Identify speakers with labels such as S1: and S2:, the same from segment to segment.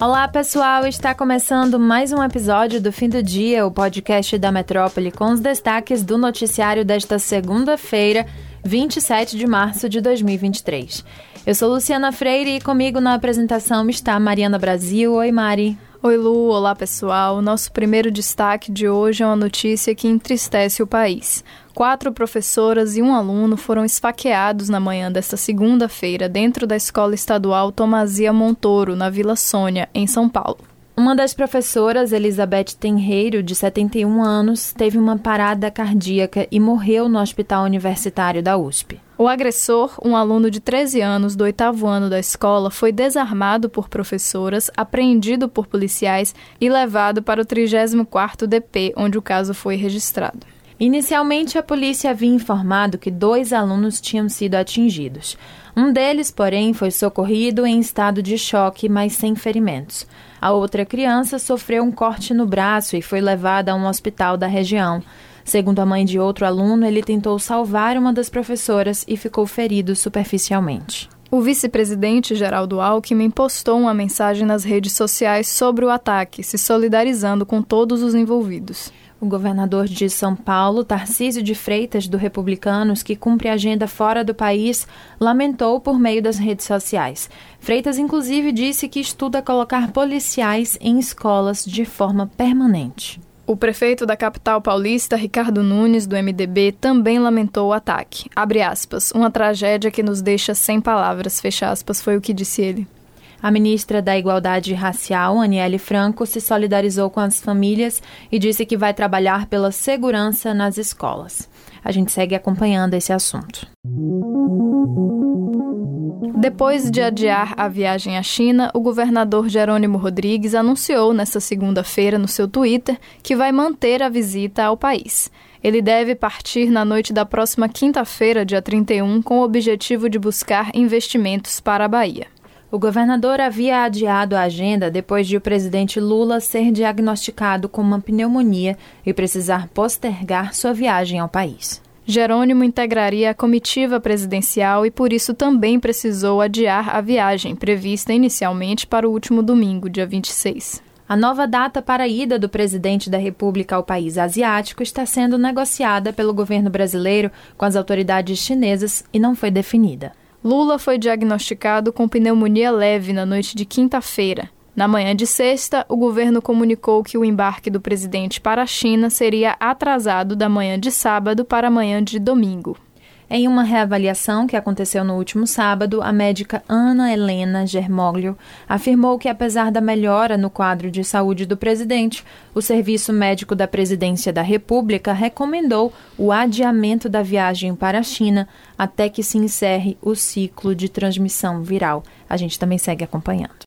S1: Olá, pessoal! Está começando mais um episódio do Fim do Dia, o podcast da Metrópole, com os destaques do noticiário desta segunda-feira, 27 de março de 2023. Eu sou Luciana Freire e comigo na apresentação está Mariana Brasil. Oi, Mari.
S2: Oi, Lu. Olá, pessoal. Nosso primeiro destaque de hoje é uma notícia que entristece o país. Quatro professoras e um aluno foram esfaqueados na manhã desta segunda-feira dentro da Escola Estadual Tomazia Montoro, na Vila Sônia, em São Paulo.
S1: Uma das professoras, Elizabeth Tenreiro, de 71 anos, teve uma parada cardíaca e morreu no Hospital Universitário da USP.
S2: O agressor, um aluno de 13 anos do oitavo ano da escola, foi desarmado por professoras, apreendido por policiais e levado para o 34º DP, onde o caso foi registrado.
S1: Inicialmente, a polícia havia informado que dois alunos tinham sido atingidos. Um deles, porém, foi socorrido em estado de choque, mas sem ferimentos. A outra criança sofreu um corte no braço e foi levada a um hospital da região. Segundo a mãe de outro aluno, ele tentou salvar uma das professoras e ficou ferido superficialmente.
S2: O vice-presidente Geraldo Alckmin postou uma mensagem nas redes sociais sobre o ataque, se solidarizando com todos os envolvidos.
S1: O governador de São Paulo, Tarcísio de Freitas, do Republicanos, que cumpre agenda fora do país, lamentou por meio das redes sociais. Freitas, inclusive, disse que estuda colocar policiais em escolas de forma permanente.
S2: O prefeito da capital paulista, Ricardo Nunes, do MDB, também lamentou o ataque. Abre aspas, uma tragédia que nos deixa sem palavras, fecha aspas, foi o que disse ele.
S1: A ministra da Igualdade Racial, Aniele Franco, se solidarizou com as famílias e disse que vai trabalhar pela segurança nas escolas. A gente segue acompanhando esse assunto.
S2: Depois de adiar a viagem à China, o governador Jerônimo Rodrigues anunciou nesta segunda-feira no seu Twitter que vai manter a visita ao país. Ele deve partir na noite da próxima quinta-feira, dia 31, com o objetivo de buscar investimentos para a Bahia.
S1: O governador havia adiado a agenda depois de o presidente Lula ser diagnosticado com uma pneumonia e precisar postergar sua viagem ao país.
S2: Jerônimo integraria a comitiva presidencial e por isso também precisou adiar a viagem, prevista inicialmente para o último domingo, dia 26.
S1: A nova data para a ida do presidente da República ao país asiático está sendo negociada pelo governo brasileiro com as autoridades chinesas e não foi definida.
S2: Lula foi diagnosticado com pneumonia leve na noite de quinta-feira. Na manhã de sexta, o governo comunicou que o embarque do presidente para a China seria atrasado da manhã de sábado para a manhã de domingo.
S1: Em uma reavaliação que aconteceu no último sábado, a médica Ana Helena Germoglio afirmou que, apesar da melhora no quadro de saúde do presidente, o Serviço Médico da Presidência da República recomendou o adiamento da viagem para a China até que se encerre o ciclo de transmissão viral. A gente também segue acompanhando.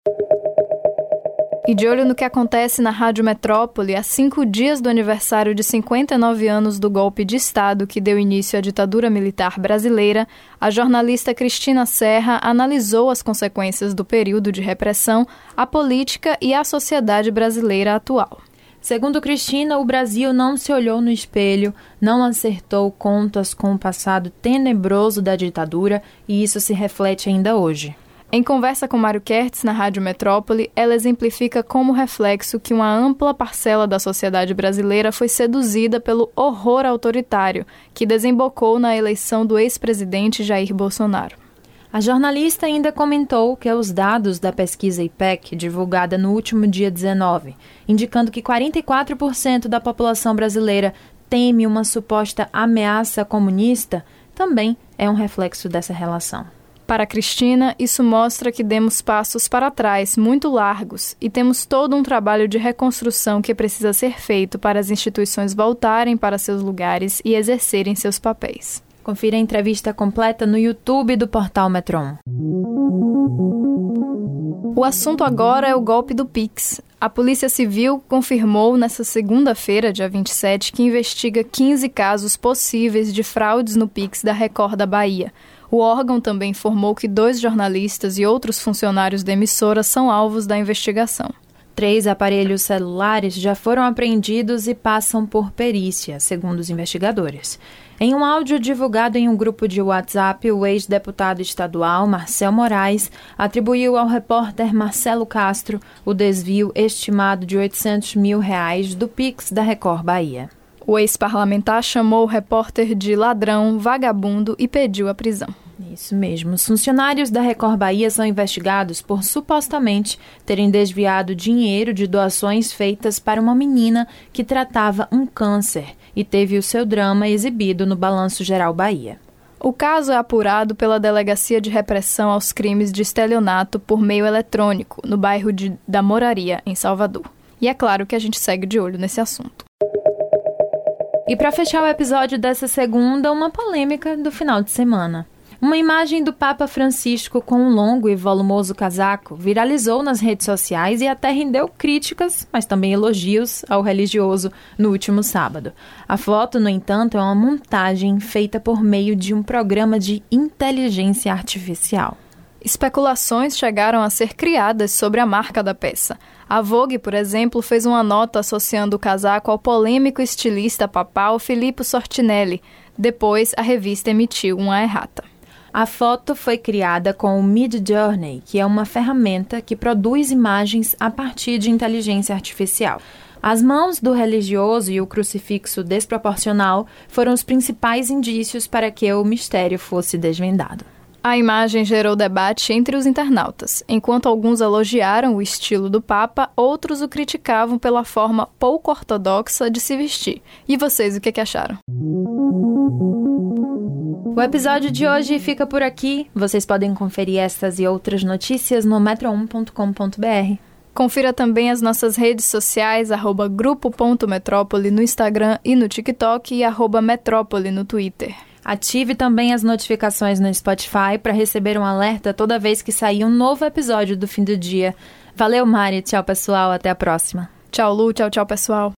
S2: E de olho no que acontece na Rádio Metrópole, há cinco dias do aniversário de 59 anos do golpe de Estado que deu início à ditadura militar brasileira, a jornalista Cristina Serra analisou as consequências do período de repressão à política e à sociedade brasileira atual.
S1: Segundo Cristina, o Brasil não se olhou no espelho, não acertou contas com o passado tenebroso da ditadura e isso se reflete ainda hoje.
S2: Em conversa com Mário Kertz na Rádio Metrópole, ela exemplifica como reflexo que uma ampla parcela da sociedade brasileira foi seduzida pelo horror autoritário que desembocou na eleição do ex-presidente Jair Bolsonaro.
S1: A jornalista ainda comentou que os dados da pesquisa IPEC, divulgada no último dia 19, indicando que 44% da população brasileira teme uma suposta ameaça comunista, também é um reflexo dessa relação.
S2: Para Cristina, isso mostra que demos passos para trás muito largos e temos todo um trabalho de reconstrução que precisa ser feito para as instituições voltarem para seus lugares e exercerem seus papéis.
S1: Confira a entrevista completa no YouTube do portal Metron.
S2: O assunto agora é o golpe do Pix. A Polícia Civil confirmou nesta segunda-feira, dia 27, que investiga 15 casos possíveis de fraudes no Pix da Record da Bahia. O órgão também informou que dois jornalistas e outros funcionários da emissora são alvos da investigação.
S1: Três aparelhos celulares já foram apreendidos e passam por perícia, segundo os investigadores. Em um áudio divulgado em um grupo de WhatsApp, o ex-deputado estadual Marcel Moraes atribuiu ao repórter Marcelo Castro o desvio estimado de 800 mil reais do Pix da Record Bahia.
S2: O ex-parlamentar chamou o repórter de ladrão, vagabundo e pediu a prisão.
S1: Isso mesmo. Os funcionários da Record Bahia são investigados por supostamente terem desviado dinheiro de doações feitas para uma menina que tratava um câncer e teve o seu drama exibido no Balanço Geral Bahia.
S2: O caso é apurado pela Delegacia de Repressão aos Crimes de Estelionato por meio eletrônico, no bairro de, da Moraria, em Salvador. E é claro que a gente segue de olho nesse assunto.
S1: E para fechar o episódio dessa segunda, uma polêmica do final de semana. Uma imagem do Papa Francisco com um longo e volumoso casaco viralizou nas redes sociais e até rendeu críticas, mas também elogios ao religioso no último sábado. A foto, no entanto, é uma montagem feita por meio de um programa de inteligência artificial.
S2: Especulações chegaram a ser criadas sobre a marca da peça. A Vogue, por exemplo, fez uma nota associando o casaco ao polêmico estilista papal Filippo Sortinelli. Depois, a revista emitiu uma errata.
S1: A foto foi criada com o Midjourney, que é uma ferramenta que produz imagens a partir de inteligência artificial. As mãos do religioso e o crucifixo desproporcional foram os principais indícios para que o mistério fosse desvendado.
S2: A imagem gerou debate entre os internautas. Enquanto alguns elogiaram o estilo do Papa, outros o criticavam pela forma pouco ortodoxa de se vestir. E vocês, o que, que acharam?
S1: O episódio de hoje fica por aqui. Vocês podem conferir estas e outras notícias no metro1.com.br.
S2: Confira também as nossas redes sociais, arroba grupo.metrópole no Instagram e no TikTok e arroba metrópole no Twitter.
S1: Ative também as notificações no Spotify para receber um alerta toda vez que sair um novo episódio do fim do dia. Valeu, Mari. Tchau, pessoal. Até a próxima.
S2: Tchau, Lu. Tchau, tchau, pessoal.